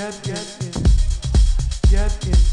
get in, get in.